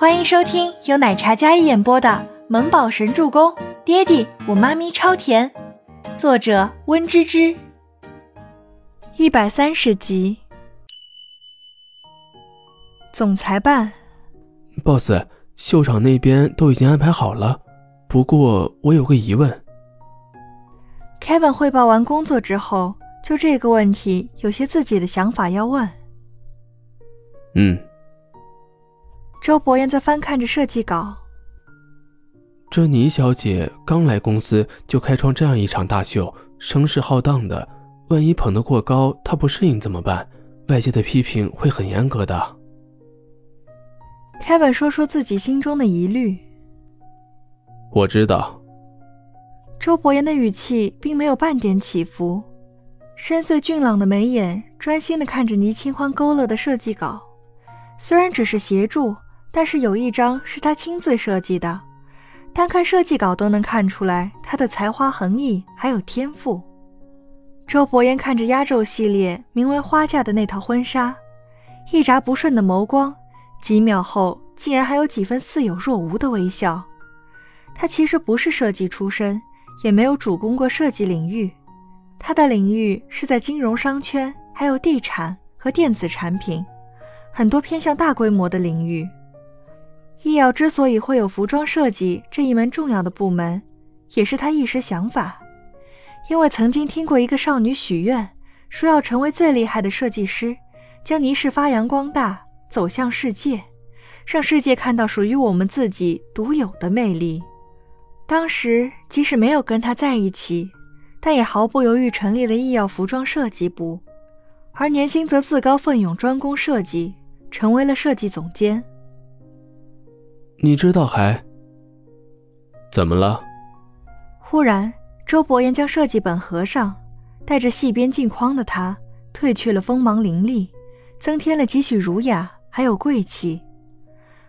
欢迎收听由奶茶嘉一演播的《萌宝神助攻》，爹地我妈咪超甜，作者温芝芝。一百三十集。总裁办，boss，秀场那边都已经安排好了，不过我有个疑问。Kevin 汇报完工作之后，就这个问题有些自己的想法要问。嗯。周伯言在翻看着设计稿。这倪小姐刚来公司就开创这样一场大秀，声势浩荡的，万一捧得过高，她不适应怎么办？外界的批评会很严格的。Kevin 说出自己心中的疑虑。我知道。周伯言的语气并没有半点起伏，深邃俊朗的眉眼专心的看着倪清欢勾勒的设计稿，虽然只是协助。但是有一张是他亲自设计的，单看设计稿都能看出来他的才华横溢，还有天赋。周伯言看着压轴系列名为“花嫁”的那套婚纱，一眨不顺的眸光，几秒后竟然还有几分似有若无的微笑。他其实不是设计出身，也没有主攻过设计领域，他的领域是在金融商圈，还有地产和电子产品，很多偏向大规模的领域。易耀之所以会有服装设计这一门重要的部门，也是他一时想法。因为曾经听过一个少女许愿，说要成为最厉害的设计师，将倪氏发扬光大，走向世界，让世界看到属于我们自己独有的魅力。当时即使没有跟他在一起，但也毫不犹豫成立了医药服装设计部，而年薪则自告奋勇专攻设计，成为了设计总监。你知道还怎么了？忽然，周伯言将设计本合上，带着细边镜框的他褪去了锋芒凌厉，增添了几许儒雅，还有贵气。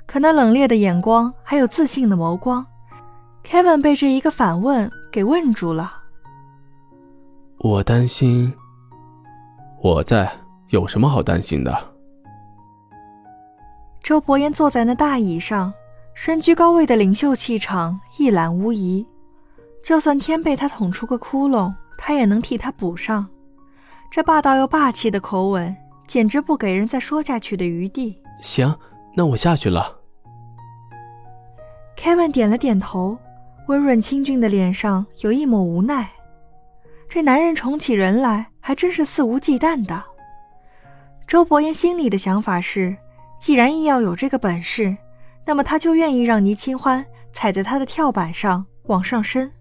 可那冷冽的眼光，还有自信的眸光，Kevin 被这一个反问给问住了。我担心，我在，有什么好担心的？周伯言坐在那大椅上。身居高位的领袖气场一览无遗，就算天被他捅出个窟窿，他也能替他补上。这霸道又霸气的口吻，简直不给人再说下去的余地。行，那我下去了。Kevin 点了点头，温润清俊的脸上有一抹无奈。这男人宠起人来还真是肆无忌惮的。周伯言心里的想法是，既然易要有这个本事。那么他就愿意让倪清欢踩在他的跳板上往上升，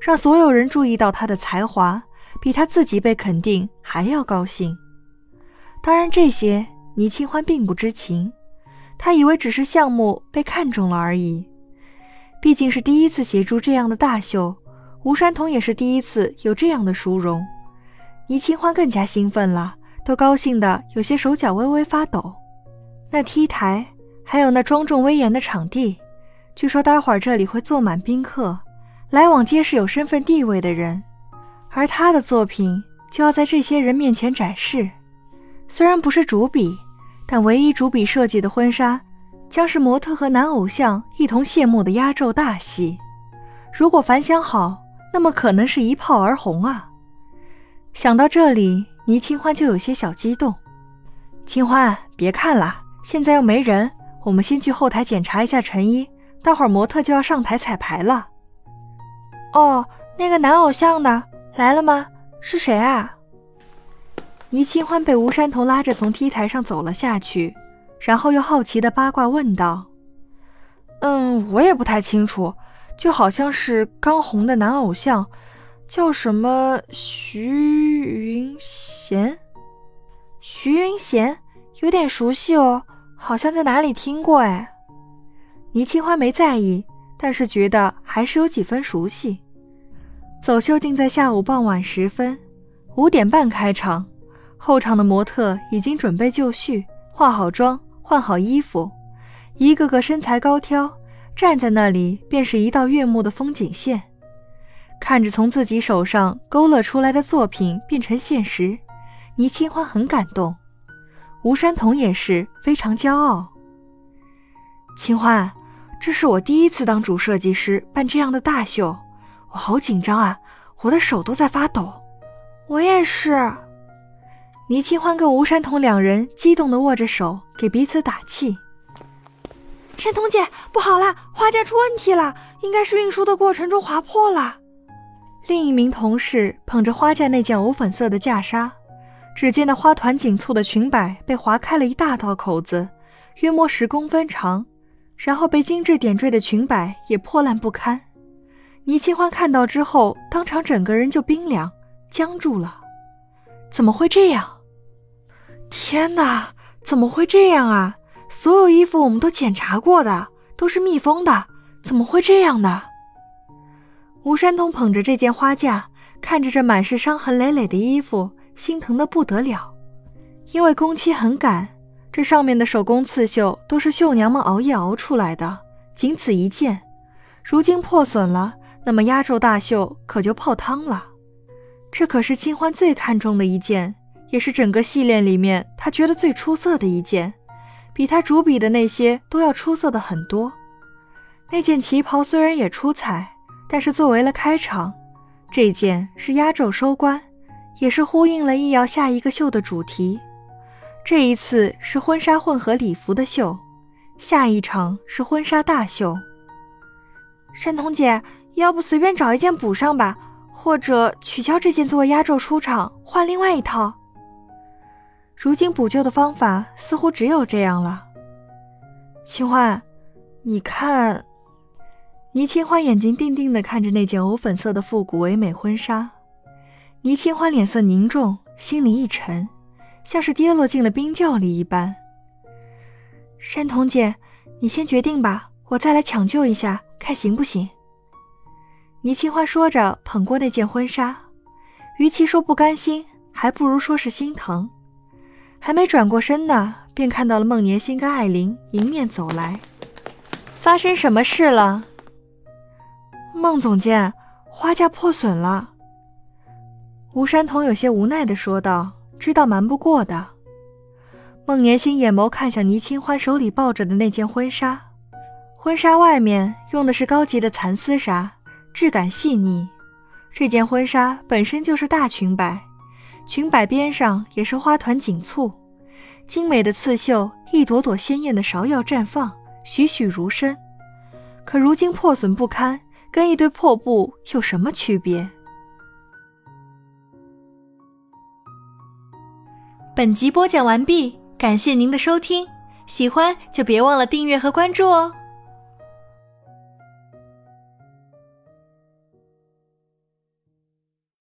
让所有人注意到他的才华，比他自己被肯定还要高兴。当然，这些倪清欢并不知情，他以为只是项目被看中了而已。毕竟是第一次协助这样的大秀，吴山童也是第一次有这样的殊荣。倪清欢更加兴奋了，都高兴的有些手脚微微发抖。那 T 台。还有那庄重威严的场地，据说待会儿这里会坐满宾客，来往皆是有身份地位的人，而他的作品就要在这些人面前展示。虽然不是主笔，但唯一主笔设计的婚纱，将是模特和男偶像一同谢幕的压轴大戏。如果反响好，那么可能是一炮而红啊！想到这里，倪清欢就有些小激动。清欢，别看了，现在又没人。我们先去后台检查一下陈衣，待会儿模特就要上台彩排了。哦，那个男偶像呢？来了吗？是谁啊？倪清欢被吴山童拉着从 T 台上走了下去，然后又好奇的八卦问道：“嗯，我也不太清楚，就好像是刚红的男偶像，叫什么徐云贤？徐云贤，有点熟悉哦。”好像在哪里听过哎，倪清欢没在意，但是觉得还是有几分熟悉。走秀定在下午傍晚时分，五点半开场。后场的模特已经准备就绪，化好妆，换好衣服，一个个身材高挑，站在那里便是一道悦目的风景线。看着从自己手上勾勒出来的作品变成现实，倪清欢很感动。吴山童也是非常骄傲。清欢，这是我第一次当主设计师办这样的大秀，我好紧张啊，我的手都在发抖。我也是。倪清欢跟吴山童两人激动地握着手，给彼此打气。山童姐，不好了，花架出问题了，应该是运输的过程中划破了。另一名同事捧着花架那件藕粉色的袈裟，只见那花团锦簇的裙摆被划开了一大道口子，约莫十公分长，然后被精致点缀的裙摆也破烂不堪。倪清欢看到之后，当场整个人就冰凉僵住了。怎么会这样？天哪，怎么会这样啊？所有衣服我们都检查过的，都是密封的，怎么会这样呢？吴山童捧着这件花架，看着这满是伤痕累累的衣服，心疼的不得了。因为工期很赶，这上面的手工刺绣都是绣娘们熬夜熬出来的，仅此一件，如今破损了，那么压轴大秀可就泡汤了。这可是清欢最看重的一件，也是整个系列里面他觉得最出色的一件。比他主笔的那些都要出色的很多。那件旗袍虽然也出彩，但是作为了开场，这件是压轴收官，也是呼应了易遥下一个秀的主题。这一次是婚纱混合礼服的秀，下一场是婚纱大秀。山童姐，要不随便找一件补上吧，或者取消这件作为压轴出场，换另外一套。如今补救的方法似乎只有这样了。清欢，你看，倪清欢眼睛定定地看着那件藕粉色的复古唯美婚纱。倪清欢脸色凝重，心里一沉，像是跌落进了冰窖里一般。山童姐，你先决定吧，我再来抢救一下，看行不行。倪清欢说着，捧过那件婚纱，与其说不甘心，还不如说是心疼。还没转过身呢，便看到了孟年心跟艾琳迎面走来。发生什么事了？孟总监，花架破损了。吴山童有些无奈的说道：“知道瞒不过的。”孟年星眼眸看向倪清欢手里抱着的那件婚纱，婚纱外面用的是高级的蚕丝纱，质感细腻。这件婚纱本身就是大裙摆。裙摆边上也是花团锦簇，精美的刺绣，一朵朵鲜艳的芍药绽放，栩栩如生。可如今破损不堪，跟一堆破布有什么区别？本集播讲完毕，感谢您的收听，喜欢就别忘了订阅和关注哦。